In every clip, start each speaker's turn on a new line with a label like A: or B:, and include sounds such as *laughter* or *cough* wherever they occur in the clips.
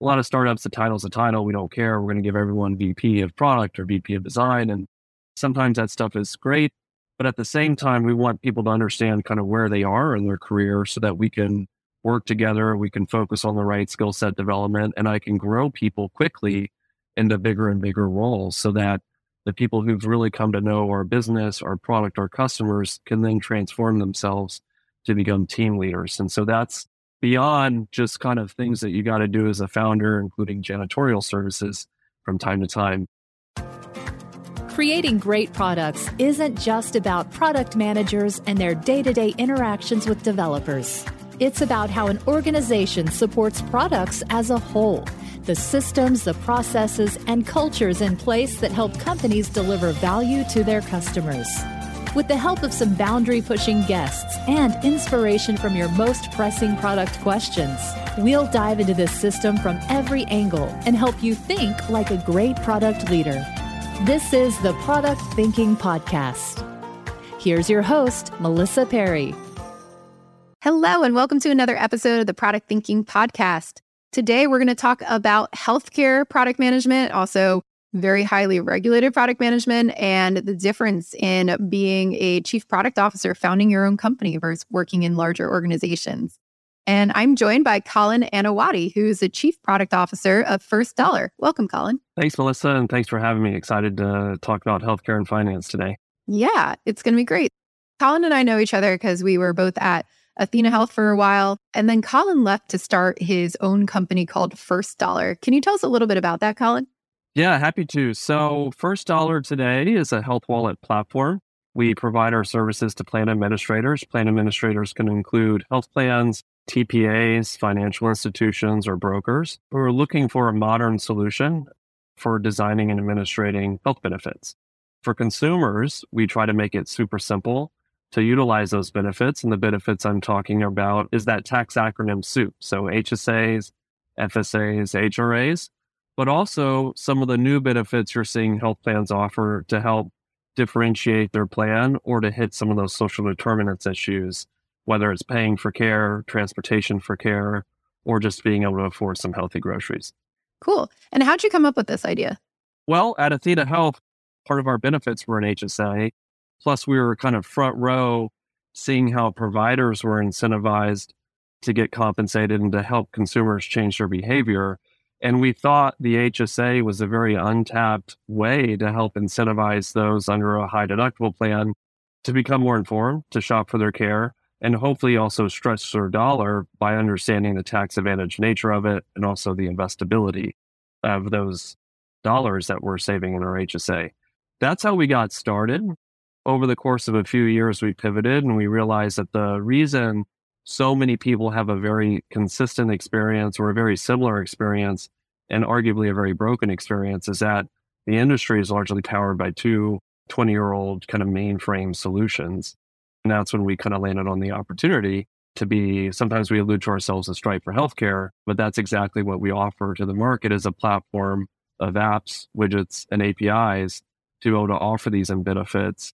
A: a lot of startups, the title's a title. We don't care. We're going to give everyone VP of product or VP of design. And sometimes that stuff is great. But at the same time, we want people to understand kind of where they are in their career so that we can work together. We can focus on the right skill set development and I can grow people quickly into bigger and bigger roles so that the people who've really come to know our business, our product, our customers can then transform themselves to become team leaders. And so that's beyond just kind of things that you got to do as a founder, including janitorial services from time to time.
B: Creating great products isn't just about product managers and their day to day interactions with developers. It's about how an organization supports products as a whole the systems, the processes, and cultures in place that help companies deliver value to their customers. With the help of some boundary pushing guests and inspiration from your most pressing product questions, we'll dive into this system from every angle and help you think like a great product leader. This is the Product Thinking Podcast. Here's your host, Melissa Perri.
C: Hello, and welcome to another episode of the Product Thinking Podcast. Today, we're going to talk about healthcare product management, also very highly regulated product management, and the difference in being a chief product officer, founding your own company versus working in larger organizations. And I'm joined by Colin Anawaty, who's the chief product officer of First Dollar. Welcome, Colin.
A: Thanks, Melissa, and thanks for having me. Excited to talk about healthcare and finance today.
C: Yeah, it's going to be great. Colin and I know each other because we were both at Athena Health for a while. And then Colin left to start his own company called First Dollar. Can you tell us a little bit about that, Colin?
A: Yeah, happy to. So, First Dollar today is a health wallet platform. We provide our services to plan administrators. Plan administrators can include health plans, TPAs, financial institutions, or brokers who are looking for a modern solution for designing and administrating health benefits. For consumers, we try to make it super simple to utilize those benefits. And the benefits I'm talking about is that tax acronym soup. So HSAs, FSAs, HRAs, but also some of the new benefits you're seeing health plans offer to help differentiate their plan or to hit some of those social determinants issues, whether it's paying for care, transportation for care, or just being able to afford some healthy groceries.
C: Cool. And how'd you come up with this idea?
A: Well, at Athena Health, part of our benefits were an HSA. Plus, we were kind of front row seeing how providers were incentivized to get compensated and to help consumers change their behavior. And we thought the HSA was a very untapped way to help incentivize those under a high deductible plan to become more informed, to shop for their care, and hopefully also stretch their dollar by understanding the tax advantage nature of it and also the investability of those dollars that we're saving in our HSA. That's how we got started over the course of a few years, we pivoted and we realized that the reason so many people have a very consistent experience or a very similar experience and arguably a very broken experience is that the industry is largely powered by two 20 year old kind of mainframe solutions. And that's when we kind of landed on the opportunity to be sometimes we allude to ourselves as Stripe for healthcare, but that's exactly what we offer to the market as a platform of apps, widgets, and APIs to be able to offer these and benefits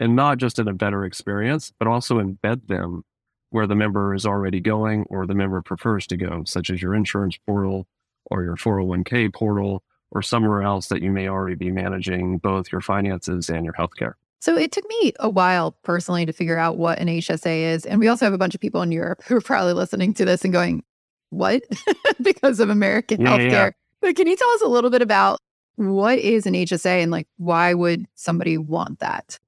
A: and not just in a better experience, but also embed them where the member is already going or the member prefers to go, such as your insurance portal or your 401k portal or somewhere else that you may already be managing both your finances and your healthcare.
C: So it took me a while personally to figure out what an HSA is. And we also have a bunch of people in Europe who are probably listening to this and going, what? *laughs* because of American yeah, healthcare. Yeah. But can you tell us a little bit about what is an HSA and like why would somebody want that?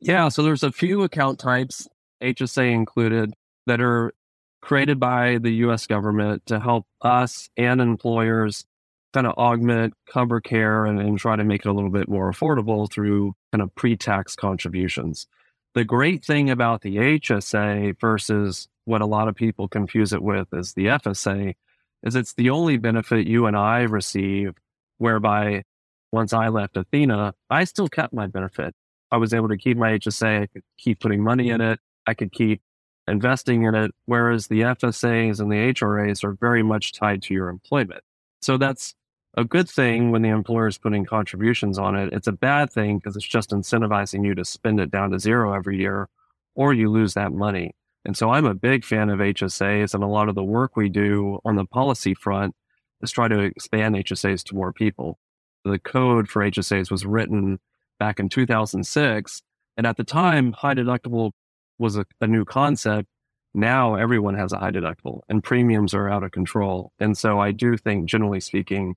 A: Yeah, so there's a few account types, HSA included, that are created by the US government to help us and employers kind of augment cover care and, and try to make it a little bit more affordable through kind of pre tax contributions. The great thing about the HSA versus what a lot of people confuse it with is the FSA is it's the only benefit you and I receive whereby once I left Athena, I still kept my benefit. I was able to keep my HSA. I could keep putting money in it. I could keep investing in it. Whereas the FSAs and the HRAs are very much tied to your employment. So that's a good thing when the employer is putting contributions on it. It's a bad thing because it's just incentivizing you to spend it down to zero every year or you lose that money. And so I'm a big fan of HSAs and a lot of the work we do on the policy front is try to expand HSAs to more people. The code for HSAs was written back in 2006. And at the time, high deductible was a, a new concept. Now everyone has a high deductible and premiums are out of control. And so I do think, generally speaking,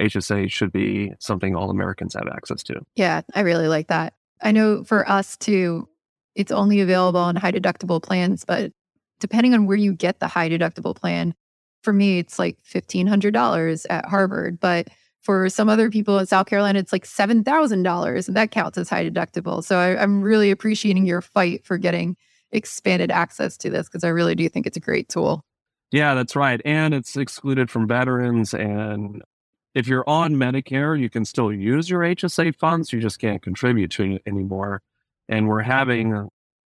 A: HSA should be something all Americans have access to.
C: Yeah, I really like that. I know for us too, it's only available on high deductible plans, but depending on where you get the high deductible plan, for me, it's like $1,500 at Harvard. But for some other people in South Carolina, it's like $7,000, and that counts as high deductible. So I, I'm really appreciating your fight for getting expanded access to this because I really do think it's a great tool.
A: Yeah, that's right. And it's excluded from veterans. And if you're on Medicare, you can still use your HSA funds. You just can't contribute to it anymore. And we're having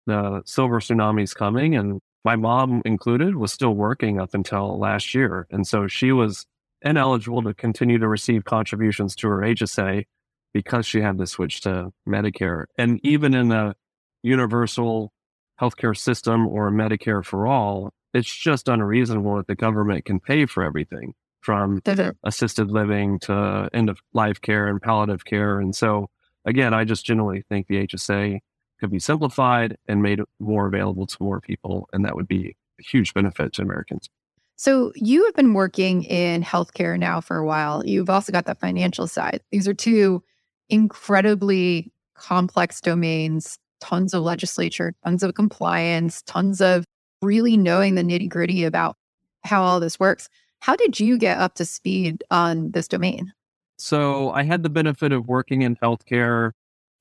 A: the silver tsunamis coming. And my mom included was still working up until last year. And so she was ineligible to continue to receive contributions to her HSA because she had to switch to Medicare. And even in a universal healthcare system or Medicare for all, it's just unreasonable that the government can pay for everything from assisted living to end of life care and palliative care. And so, again, I just generally think the HSA could be simplified and made more available to more people. And that would be a huge benefit to Americans.
C: So, you have been working in healthcare now for a while. You've also got the financial side. These are two incredibly complex domains, tons of legislature, tons of compliance, tons of really knowing the nitty gritty about how all this works. How did you get up to speed on this domain?
A: So, I had the benefit of working in healthcare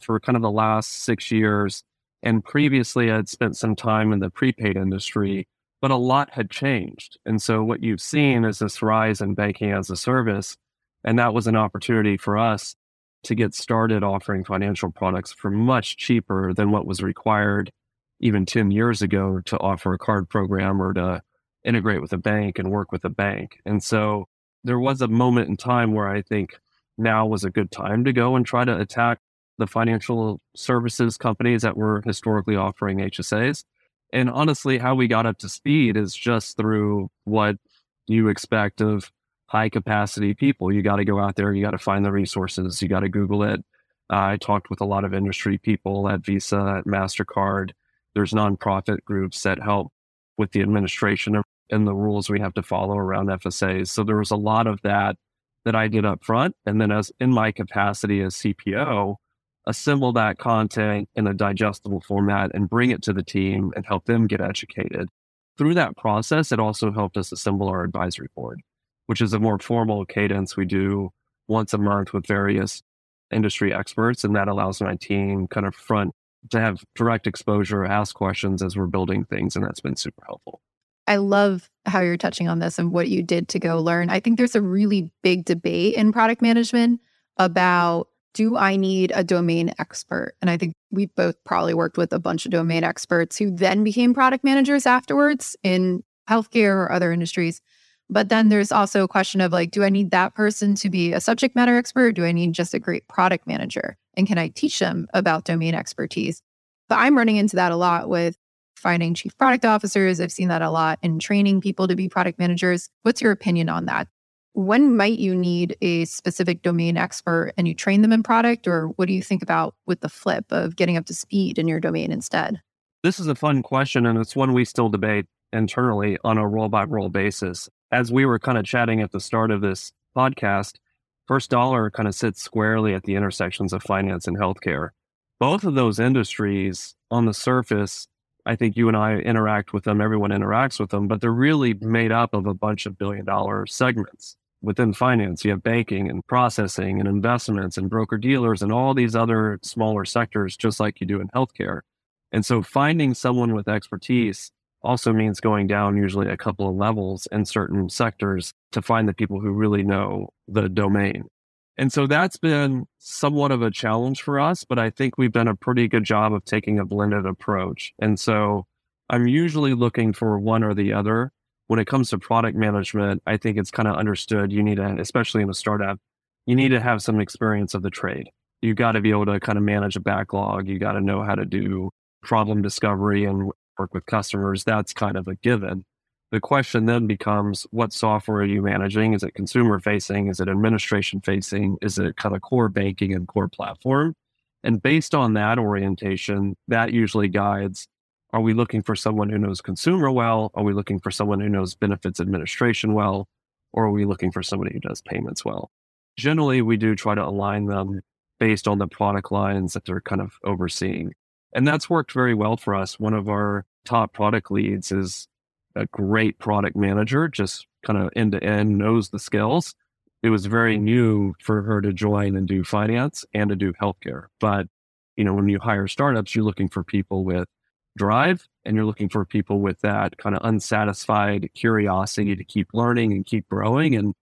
A: for kind of the last six years. And previously, I'd spent some time in the prepaid industry, but a lot had changed. And so, what you've seen is this rise in banking as a service. And that was an opportunity for us to get started offering financial products for much cheaper than what was required even 10 years ago to offer a card program or to integrate with a bank and work with a bank. And so there was a moment in time where I think now was a good time to go and try to attack the financial services companies that were historically offering HSAs. And honestly, how we got up to speed is just through what you expect of high capacity people. You got to go out there, you got to find the resources, you got to Google it. Uh, I talked with a lot of industry people at Visa, at MasterCard. There's nonprofit groups that help with the administration and the rules we have to follow around FSAs. So there was a lot of that that I did up front. And then as in my capacity as CPO, assemble that content in a digestible format and bring it to the team and help them get educated. Through that process, it also helped us assemble our advisory board, which is a more formal cadence we do once a month with various industry experts. And that allows my team kind of front to have direct exposure, ask questions as we're building things. And that's been super helpful.
C: I love how you're touching on this and what you did to go learn. I think there's a really big debate in product management about do I need a domain expert? And I think we both probably worked with a bunch of domain experts who then became product managers afterwards in healthcare or other industries. But then there's also a question of like, do I need that person to be a subject matter expert? Do I need just a great product manager? And can I teach them about domain expertise? But I'm running into that a lot with finding chief product officers. I've seen that a lot in training people to be product managers. What's your opinion on that? When might you need a specific domain expert and you train them in product? Or what do you think about with the flip of getting up to speed in your domain instead?
A: This is a fun question, and it's one we still debate internally on a role by role basis. As we were kind of chatting at the start of this podcast, First Dollar kind of sits squarely at the intersections of finance and healthcare. Both of those industries on the surface I think you and I interact with them, everyone interacts with them, but they're really mm-hmm. made up of a bunch of billion dollar segments. Within finance, you have banking and processing and investments and broker dealers and all these other smaller sectors, just like you do in healthcare. And so finding someone with expertise also means going down usually a couple of levels in certain sectors to find the people who really know the domain. And so that's been somewhat of a challenge for us, but I think we've done a pretty good job of taking a blended approach. And so I'm usually looking for one or the other. When it comes to product management, I think it's kind of understood you need to, especially in a startup, you need to have some experience of the trade. You got to be able to kind of manage a backlog. You got to know how to do problem discovery and work with customers. That's kind of a given. The question then becomes what software are you managing? Is it consumer facing? Is it administration facing? Is it kind of core banking and core platform? And based on that orientation, that usually guides are we looking for someone who knows consumer well? Are we looking for someone who knows benefits administration well? Or are we looking for somebody who does payments well? Generally, we do try to align them based on the product lines that they're kind of overseeing. And that's worked very well for us. One of our top product leads is a great product manager, just kind of end to end knows the skills. It was very mm-hmm. new for her to join and do finance and to do healthcare. But, you know, when you hire startups, you're looking for people with drive and you're looking for people with that kind of unsatisfied curiosity to keep learning and keep growing. And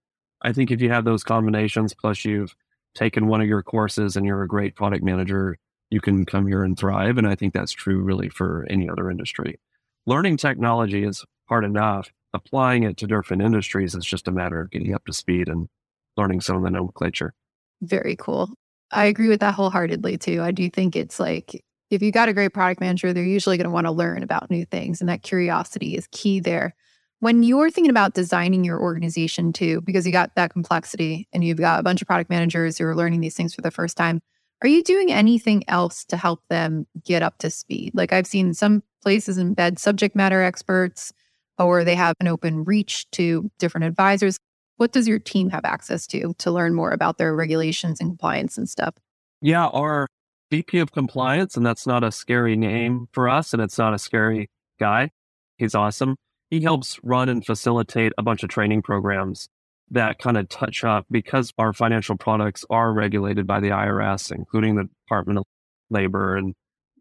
A: I think if you have those combinations, plus you've taken one of your courses and you're a great product manager, you can come here and thrive. And I think that's true really for any other industry. Learning technology is hard enough. Applying it to different industries is just a matter of getting up to speed and learning some of the nomenclature.
C: Very cool. I agree with that wholeheartedly too. I do think it's like if you got a great product manager, they're usually going to want to learn about new things, and that curiosity is key there. When you're thinking about designing your organization too, because you got that complexity and you've got a bunch of product managers who are learning these things for the first time, are you doing anything else to help them get up to speed? Like I've seen some places embed subject matter experts or they have an open reach to different advisors. What does your team have access to to learn more about their regulations and compliance and stuff?
A: Yeah, our VP of compliance, and that's not a scary name for us, and it's not a scary guy. He's awesome. He helps run and facilitate a bunch of training programs that kind of touch up because our financial products are regulated by the IRS, including the Department of Labor and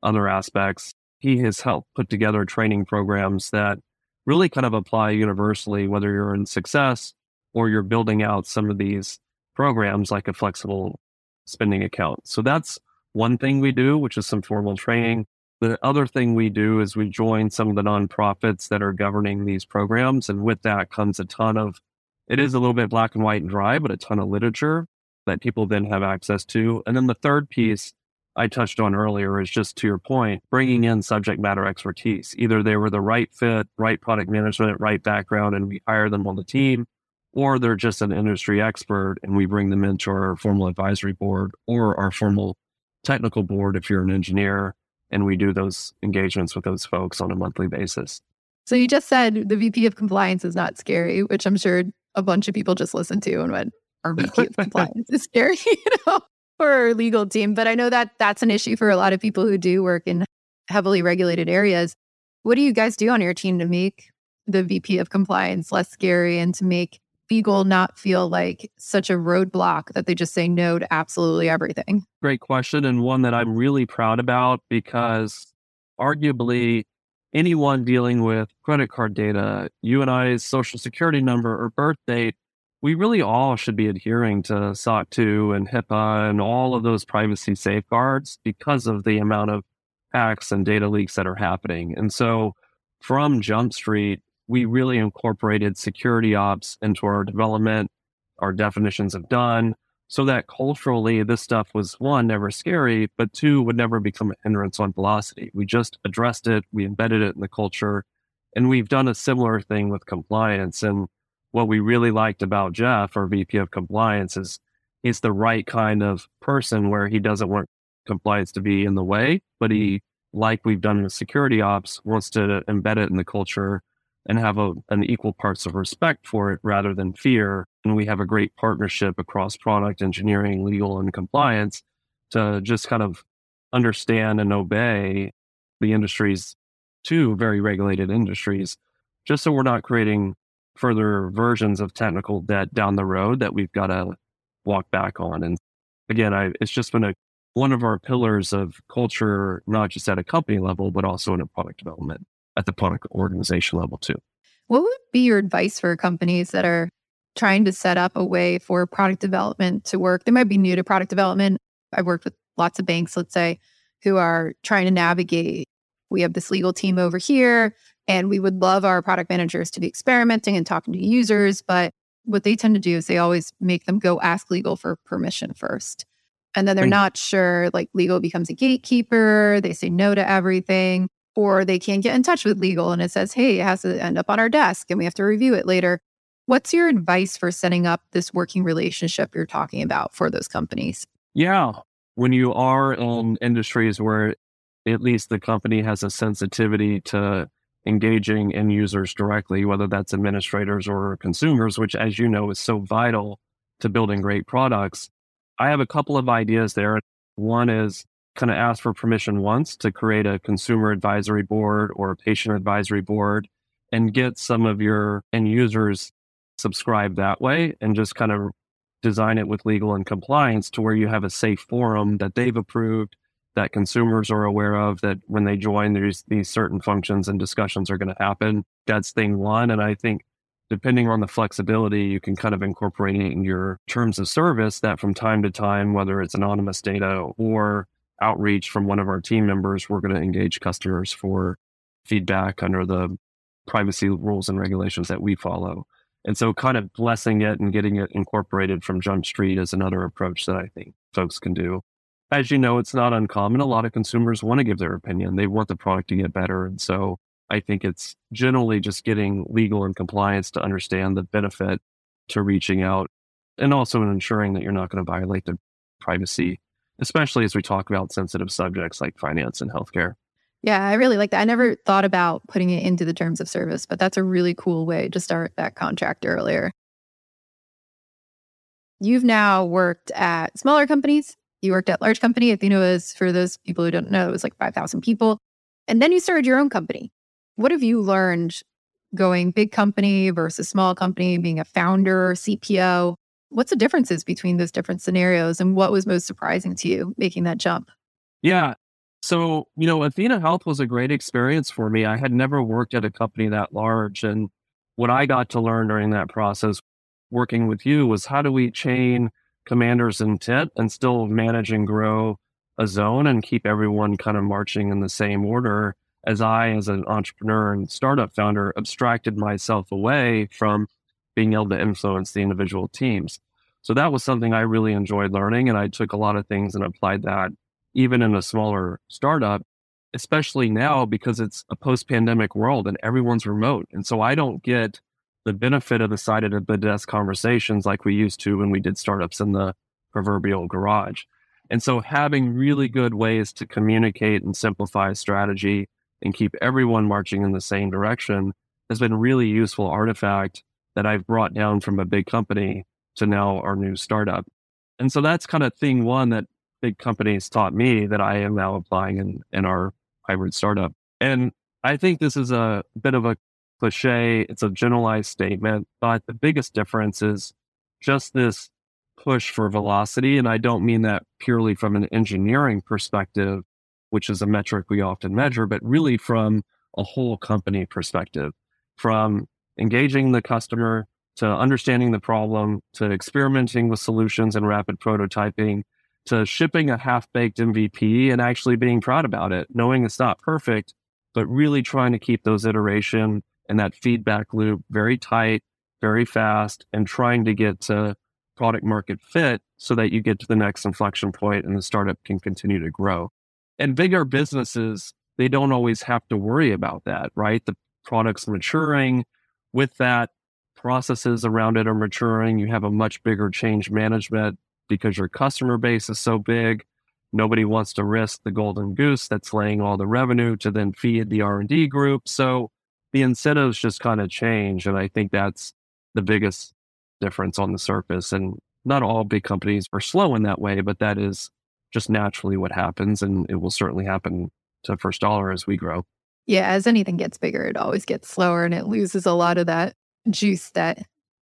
A: other aspects. He has helped put together training programs that really kind of apply universally, whether you're in success or you're building out some of these programs like a flexible spending account. So that's one thing we do, which is some formal training. The other thing we do is we join some of the nonprofits that are governing these programs. And with that comes a ton of, it is a little bit black and white and dry, but a ton of literature that people then have access to. And then the third piece I touched on earlier is just to your point, bringing in subject matter expertise. Either they were the right fit, right product management, right background, and we hire them on the team, or they're just an industry expert and we bring them into our formal advisory board or our formal technical board if you're an engineer. And we do those engagements with those folks on a monthly basis.
C: So you just said the VP of compliance is not scary, which I'm sure a bunch of people just listened to and went, our VP of *laughs* compliance is scary, *laughs* you know? For our legal team. But I know that that's an issue for a lot of people who do work in heavily regulated areas. What do you guys do on your team to make the VP of compliance less scary and to make legal not feel like such a roadblock that they just say no to absolutely everything?
A: Great question. And one that I'm really proud about because arguably anyone dealing with credit card data, you and I's social security number or birth date we really all should be adhering to SOC 2 and HIPAA and all of those privacy safeguards because of the amount of hacks and data leaks that are happening. And so from Jump Street, we really incorporated security ops into our development, our definitions of done, so that culturally this stuff was one, never scary, but two, would never become a hindrance on velocity. We just addressed it, we embedded it in the culture, and we've done a similar thing with compliance. And what we really liked about Jeff, our VP of compliance, is he's the right kind of person where he doesn't want compliance to be in the way, but he, like we've done with security ops, wants to embed it in the culture and have a, an equal parts of respect for it rather than fear. And we have a great partnership across product engineering, legal, and compliance to just kind of understand and obey the industries, two very regulated industries, just so we're not creating further versions of technical debt down the road that we've got to walk back on. And again, I, it's just been a one of our pillars of culture, not just at a company level, but also in a product development at the product organization level too.
C: What would be your advice for companies that are trying to set up a way for product development to work? They might be new to product development. I've worked with lots of banks, let's say, who are trying to navigate. We have this legal team over here. And we would love our product managers to be experimenting and talking to users. But what they tend to do is they always make them go ask legal for permission first. And then they're mm. not sure, like legal becomes a gatekeeper. They say no to everything. or they can't get in touch with legal and it says, hey, it has to end up on our desk and we have to review it later. What's your advice for setting up this working relationship you're talking about for those companies?
A: Yeah. When you are in industries where at least the company has a sensitivity to engaging end users directly, whether that's administrators or consumers, which, as you know, is so vital to building great products. I have a couple of ideas there. One is kind of ask for permission once to create a consumer advisory board or a patient advisory board and get some of your end users subscribe that way and just kind of design it with legal and compliance to where you have a safe forum that they've approved that consumers are aware of that when they join there's these certain functions and discussions are going to happen. That's thing one and i think depending on the flexibility you can kind of incorporate it in your terms of service that from time to time whether it's anonymous data or outreach from one of our team members we're going to engage customers for feedback under the privacy rules and regulations that we follow. And so kind of blessing it and getting it incorporated from jump street is another approach that i think folks can do as you know, it's not uncommon. A lot of consumers want to give their opinion. They want the product to get better. And so I think it's generally just getting legal and compliance to understand the benefit to reaching out and also in ensuring that you're not going to violate their privacy, especially as we talk about sensitive subjects like finance and healthcare.
C: Yeah, I really like that. I never thought about putting it into the terms of service, but that's a really cool way to start that contract earlier. You've now worked at smaller companies you worked at large company. Athena was, for those people who don't know, it was like 5,000 people. And then you started your own company. What have you learned going big company versus small company, being a founder, CPO? What's the differences between those different scenarios and what was most surprising to you making that jump?
A: Yeah. So, you know, Athena Health was a great experience for me. I had never worked at a company that large. And what I got to learn during that process working with you was how do we chain commander's intent and still manage and grow a zone and keep everyone kind of marching in the same order as I, as an entrepreneur and startup founder, abstracted myself away from being able to influence the individual teams. So that was something I really enjoyed learning. And I took a lot of things and applied that even in a smaller startup, especially now because it's a post pandemic world and everyone's remote. And so I don't get the benefit of the side of the desk conversations like we used to when we did startups in the proverbial garage. And so having really good ways to communicate and simplify strategy and keep everyone marching in the same direction has been a really useful artifact that I've brought down from a big company to now our new startup. And so that's kind of thing one that big companies taught me that I am now applying in, in our hybrid startup. And I think this is a bit of a cliche, it's a generalized statement, but the biggest difference is just this push for velocity. And I don't mean that purely from an engineering perspective, which is a metric we often measure, but really from a whole company perspective, from engaging the customer to understanding the problem to experimenting with solutions and rapid prototyping to shipping a half baked MVP and actually being proud about it, knowing it's not perfect, but really trying to keep those iteration and that feedback loop very tight, very fast, and trying to get to product market fit so that you get to the next inflection point and the startup can continue to grow. And bigger businesses, they don't always have to worry about that, right? The product's maturing. With that, processes around it are maturing. You have a much bigger change management because your customer base is so big. Nobody wants to risk the golden goose that's laying all the revenue to then feed the R&D group. So the incentives just kind of change. And I think that's the biggest difference on the surface. And not all big companies are slow in that way, but that is just naturally what happens. And it will certainly happen to First Dollar as we grow.
C: Yeah, as anything gets bigger, it always gets slower and it loses a lot of that juice that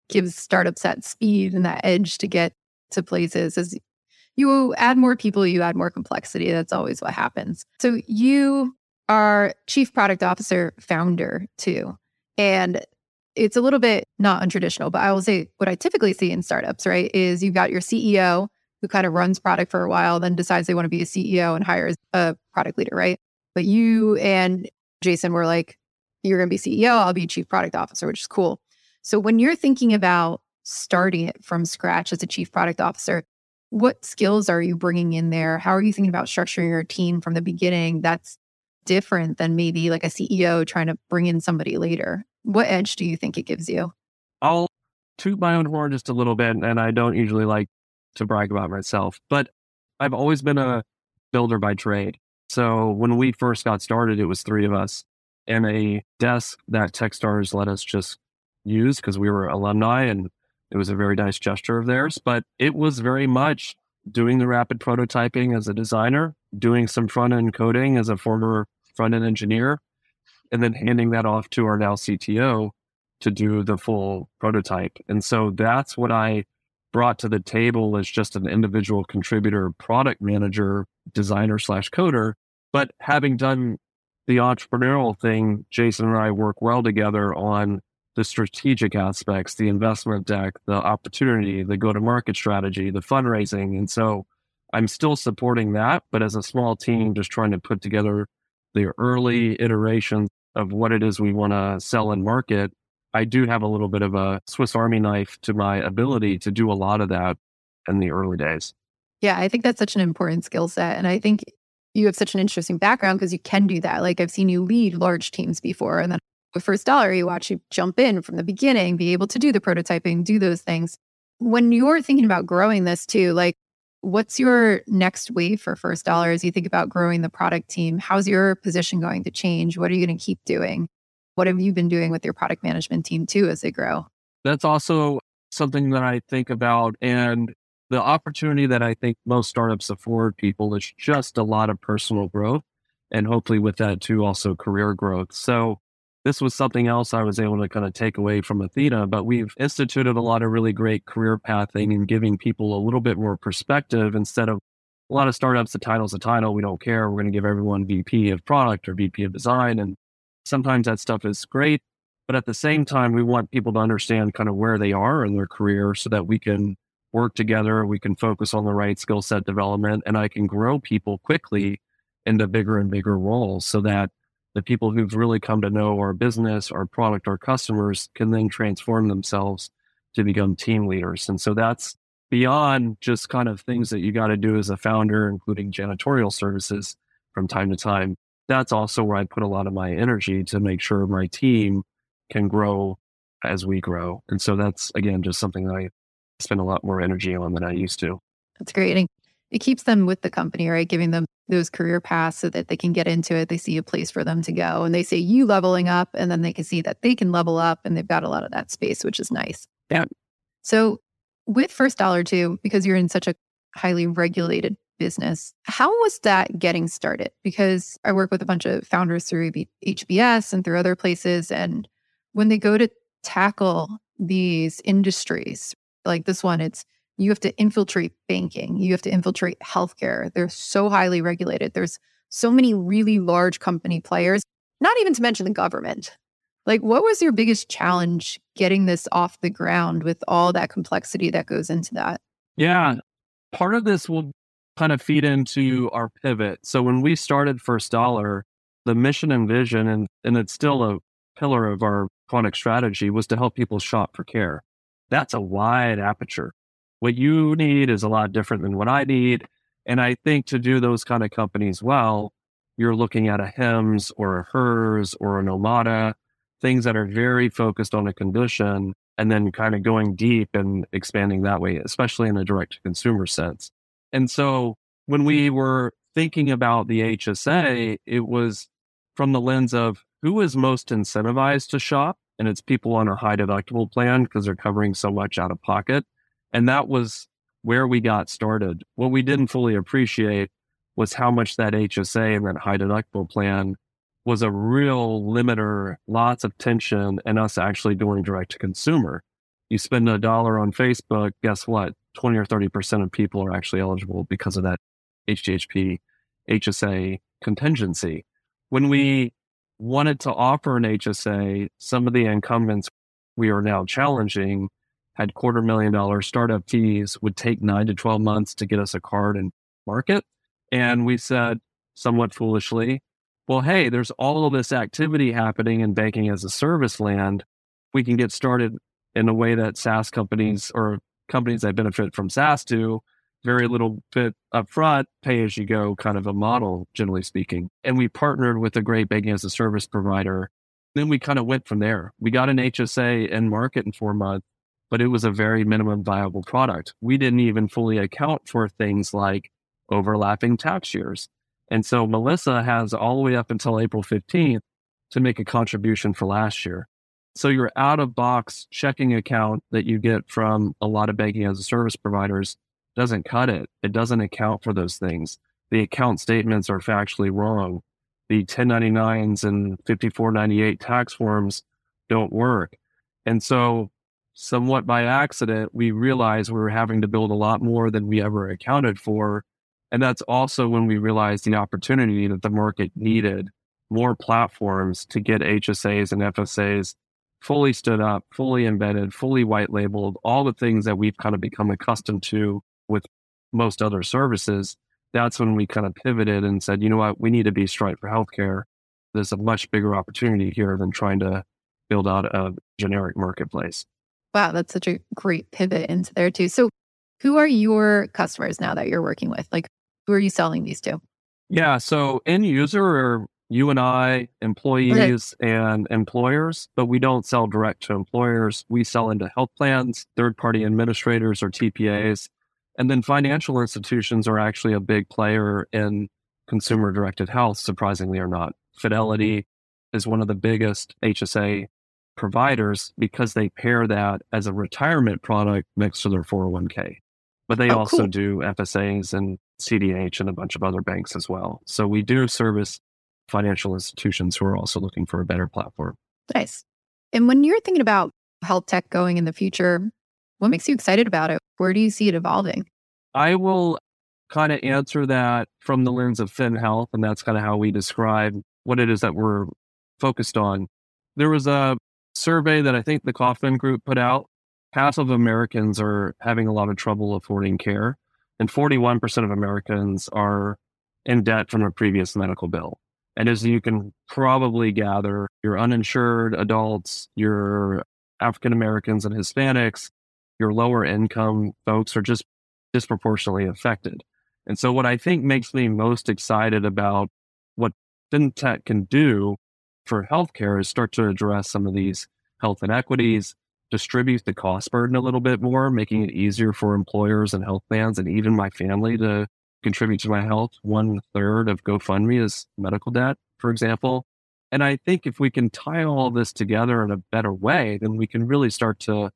C: gives startups that speed and that edge to get to places. As you add more people, you add more complexity. That's always what happens. So you our chief product officer founder too. And it's a little bit not untraditional, but I will say what I typically see in startups, right, is you've got your CEO who kind of runs product for a while, then decides they want to be a CEO and hires a product leader, right? But you and Jason were like, you're going to be CEO, I'll be chief product officer, which is cool. So when you're thinking about starting it from scratch as a chief product officer, what skills are you bringing in there? How are you thinking about structuring your team from the beginning that's different than maybe like a CEO trying to bring in somebody later? What edge do you think it gives you?
A: I'll toot my own horn just a little bit, and I don't usually like to brag about myself, but I've always been a builder by trade. So when we first got started, it was three of us and a desk that Techstars let us just use because we were alumni and it was a very nice gesture of theirs. But it was very much doing the rapid prototyping as a designer, doing some front end coding as a former front end engineer, and then handing that off to our now CTO to do the full prototype. And so that's what I brought to the table as just an individual contributor, product manager, designer slash coder. But having done the entrepreneurial thing, Jason and I work well together on the strategic aspects, the investment deck, the opportunity, the go to market strategy, the fundraising. And so I'm still supporting that, but as a small team, just trying to put together the mm-hmm. early iterations of what it is we want to sell and market I do have a little bit of a Swiss Army knife to my ability to do a lot of that in the early days.
C: Yeah, I think that's such an important skill set. And I think you have such an interesting background because you can do that. Like I've seen you lead large teams before. And then with First Dollar, you watch you jump in from the beginning, be able to do the prototyping, do those things. When you're thinking about growing this too, like what's your next wave for First Dollar as you think about growing the product team? How's your position going to change? What are you going to keep doing? What have you been doing with your product management team too as they grow?
A: That's also something that I think about. And the opportunity that I think most startups afford people is just a lot of personal growth. And hopefully, with that too, also career growth. So, this was something else I was able to kind of take away from Athena, but we've instituted a lot of really great career pathing and giving people a little bit more perspective instead of a lot of startups, the title's a title. We don't care. We're going to give everyone VP of product or VP of design. And Sometimes that stuff is great, but at the same time, we want people to understand kind of where they are in their career so that we can work together, we can focus on the right skill set development, and I can grow people quickly into bigger and bigger roles so that the people who've really come to know our business, our product, our customers can then transform themselves to become team leaders. And so that's beyond just kind of things that you got to do as a founder, including janitorial services from time to time that's also where I put a lot of my energy to make sure my team can grow as we grow. And so that's again just something that I spend a lot more energy on than I used to.
C: That's great. And it keeps them with the company, right? Giving them those career paths so that they can get into it. They see a place for them to go. And they see you leveling up, and then they can see that they can level up and they've got a lot of that space, which is nice.
A: Yeah.
C: So with First Dollar too, because you're in such a highly regulated business. How was that getting started? Because I work with a bunch of founders through HBS and through other places. And when they go to tackle these industries, like this one, it's you have to infiltrate banking, you have to infiltrate healthcare. They're so highly regulated. There's so many really large company players, not even to mention the government. Like, what was your biggest challenge getting this off the ground with all that complexity that goes into that?
A: Yeah. Part of this will kind of feed into our pivot. So when we started First Dollar, the mission and vision, and, and it's still a pillar of our product strategy, was to help people shop for care. That's a wide aperture. What you need is a lot different than what I need. And I think to do those kind of companies well, you're looking at a Hims or a Hers or an Omada, things that are very focused on a condition and then kind of going deep and expanding that way, especially in a direct to consumer sense. And so when mm-hmm. we were thinking about the HSA, it was from the lens of who is most incentivized to shop. And it's people on a high deductible plan because they're covering so much out of pocket. And that was where we got started. What we didn't fully appreciate was how much that HSA and that high deductible plan was a real limiter, lots of tension, and us actually doing direct to consumer. You spend a dollar on Facebook, guess what? 20 or 30% of people are actually eligible because of that HDHP, HSA contingency. When we wanted to offer an HSA, some of the incumbents we are now challenging had quarter million dollar startup fees, would take nine to 12 months to get us a card and market. And we said, somewhat foolishly, well, hey, there's all of this activity happening in banking as a service land. We can get started in a way that SaaS companies or companies that benefit from SaaS do, very little bit upfront, pay as you go kind of a model, generally speaking. And we partnered with a great banking as a service provider. Then we kind of went from there. We got an HSA in market in four months, but it was a very minimum viable product. We didn't even fully account for things like overlapping tax years. And so Melissa has all the way up until April 15th to make a contribution for last year. So your out of box checking account that you get from a lot of banking as a service providers doesn't cut it. It doesn't account for those things. The account statements are factually wrong. The 1099s and 5498 tax forms don't work. And so, somewhat by accident, we realized we were having to build a lot more than we ever accounted for. And that's also when we realized the opportunity that the market needed more platforms to get HSAs and FSAs fully stood up, fully embedded, fully white labeled, all the things that we've kind of become accustomed to with most other services, that's when we kind of pivoted and said, you know what, we need to be Stripe for healthcare. There's a much bigger opportunity here than trying to build out a generic marketplace.
C: Wow, that's such a great pivot into there too. So, who are your customers now that you're working with? Like, who are you selling these to?
A: Yeah, so end user are you and I, employees okay. and employers, but we don't sell direct to employers. We sell into health plans, third party administrators or TPAs, and then financial institutions are actually a big player in consumer directed health, surprisingly or not. Fidelity is one of the biggest HSA providers because they pair that as a retirement product next to their 401k. But they oh, also cool. do FSAs and CDH and a bunch of other banks as well. So we do service financial institutions who are also looking for a better platform.
C: Nice. And when you're thinking about health tech going in the future, what makes you excited about it? Where do you see it evolving?
A: I will kind of answer that from the lens of Fin Health, and that's kind of how we describe what it is that we're focused on. There was a survey that I think the Kaufman Group put out. Half of Americans are having a lot of trouble affording care, and 41% of Americans are in debt from a previous medical bill. And as you can probably gather, your uninsured adults, your African Americans and Hispanics, your lower income folks are just disproportionately affected. And so, what I think makes me most excited about what fintech can do for healthcare is start to address some of these health inequities, distribute the cost burden a little bit more, making it easier for employers and health plans and even my family to contribute to my health. One third of GoFundMe is medical debt, for example. And I think if we can tie all this together in a better way, then we can really start to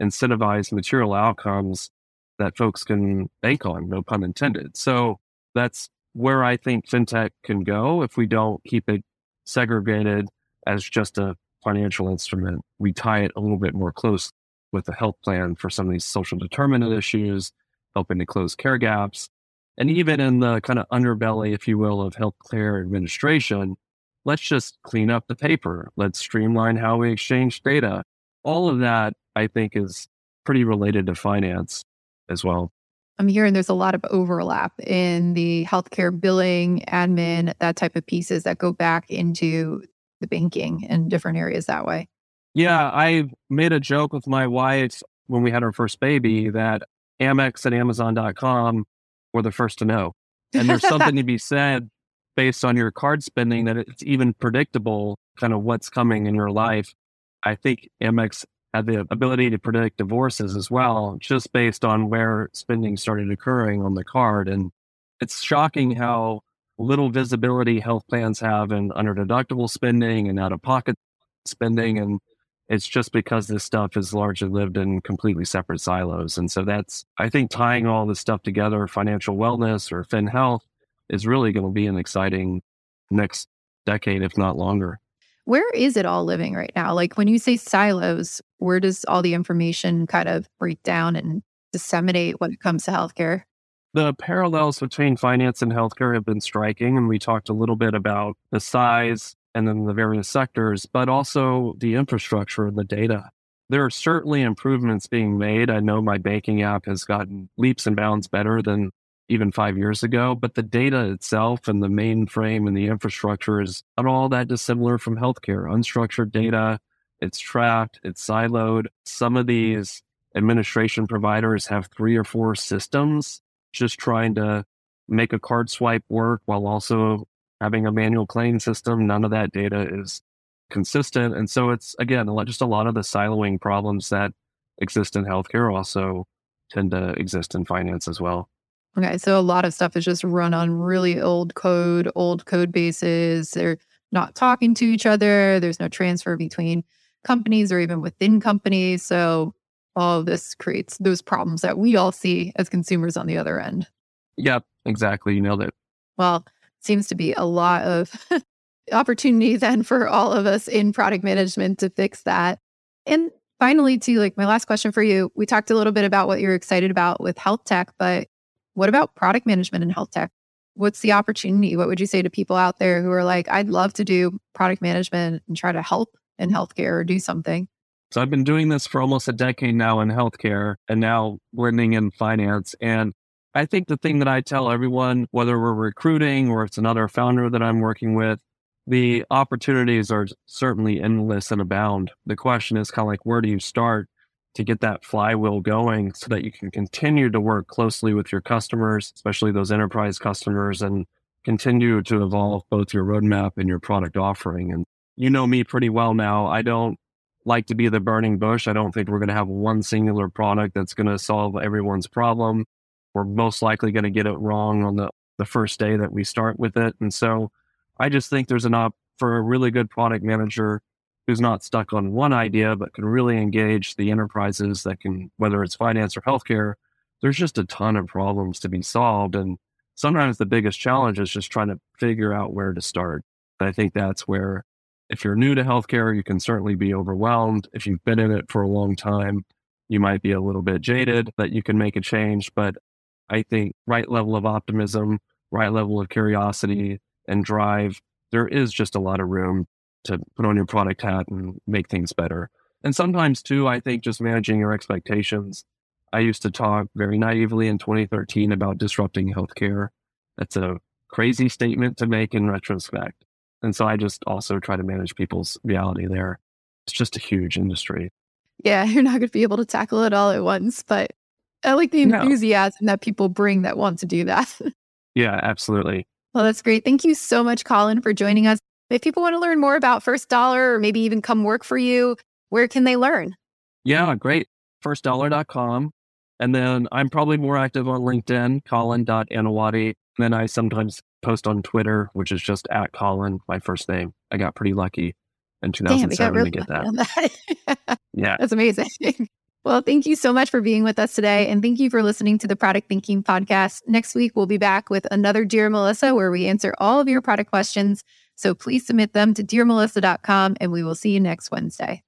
A: incentivize material outcomes that folks can bank on, no pun intended. So that's where I think fintech can go if we don't keep it segregated as just a financial instrument. We tie it a little bit more close with a health plan for some of these social determinant issues, helping to close care gaps. And even in the kind of underbelly, if you will, of health care administration, let's just clean up the paper. Let's streamline how we exchange data. All of that, I think, is pretty related to finance as well.
C: I'm hearing there's a lot of overlap in the healthcare billing, admin, that type of pieces that go back into the banking and different areas that way.
A: Yeah, I made a joke with my wife when we had our first baby that Amex and Amazon.com were the first to know. And there's something to be *laughs* said based on your card spending that it's even predictable kind of what's coming in your life. I think Amex had the ability to predict divorces as well, just based on where spending started occurring on the card. And it's shocking how little visibility health plans have in under deductible spending and out of pocket spending. And it's just because this stuff is largely lived in completely separate silos. And so that's, I think, tying all this stuff together, financial wellness or fin health, is really going to be an exciting next decade, if not longer.
C: Where is it all living right now? Like when you say silos, where does all the information kind of break down and disseminate when it comes to healthcare?
A: The parallels between finance and healthcare have been striking. And we talked a little bit about the size and then the various sectors, but also the infrastructure and the data. There are certainly improvements being made. I know my banking app has gotten leaps and bounds better than even five years ago, but the data itself and the mainframe and the infrastructure is not all that dissimilar from healthcare. Unstructured data, it's tracked, it's siloed. Some of these administration providers have three or four systems just trying to make a card swipe work while also having a manual claim system. None of that data is consistent. And so it's, again, just a lot of the siloing problems that exist in healthcare also tend to exist in finance as well.
C: Okay. So a lot of stuff is just run on really old code, old code bases. They're not talking to each other. There's no transfer between companies or even within companies. So all of this creates those problems that we all see as consumers on the other end.
A: Yep, exactly. You nailed it.
C: Well, seems to be a lot of *laughs* opportunity then for all of us in product management to fix that. And finally, to like my last question for you, we talked a little bit about what you're excited about with health tech, but what about product management in health tech? What's the opportunity? What would you say to people out there who are like, I'd love to do product management and try to help in healthcare or do something?
A: So I've been doing this for almost a decade now in healthcare and now blending in finance. And I think the thing that I tell everyone, whether we're recruiting or it's another founder that I'm working with, the opportunities are certainly endless and abound. The question is kind of like, where do you start to get that flywheel going so that you can continue to work closely with your customers, especially those enterprise customers, and continue to evolve both your roadmap and your product offering. And you know me pretty well now. I don't like to be the burning bush. I don't think we're going to have one singular product that's going to solve everyone's problem. We're most likely going to get it wrong on the, the first day that we start with it. And so I just think there's an op for a really good product manager who's not stuck on one idea, but can really engage the enterprises that can, whether it's finance or healthcare, there's just a ton of problems to be solved. And sometimes the biggest challenge is just trying to figure out where to start. I think that's where, if you're new to healthcare, you can certainly be overwhelmed. If you've been in it for a long time, you might be a little bit jaded that you can make a change. But I think right level of optimism, right level of curiosity and drive, there is just a lot of room to put on your product hat and make things better. And sometimes too, I think just managing your expectations. I used to talk very naively in 2013 about disrupting healthcare. That's a crazy statement to make in retrospect. And so I just also try to manage people's reality there. It's just a huge industry.
C: Yeah, *laughs* you're not going to be able to tackle it all at once, but I like the enthusiasm no. that people bring that want to do that. *laughs*
A: yeah, absolutely.
C: Well, that's great. Thank you so much, Colin, for joining us. If people want to learn more about First Dollar or maybe even come work for you, where can they learn?
A: Yeah, great. Firstdollar.com. And then I'm probably more active on LinkedIn, colin.anawaty. And then I sometimes post on Twitter, which is just at Colin, my first name. I got pretty lucky in 2007 Damn, to get that. that. *laughs* yeah.
C: That's amazing. *laughs* Well, thank you so much for being with us today. And thank you for listening to the Product Thinking Podcast. Next week, we'll be back with another Dear Melissa, where we answer all of your product questions. So please submit them to dearmelissa.com and we will see you next Wednesday.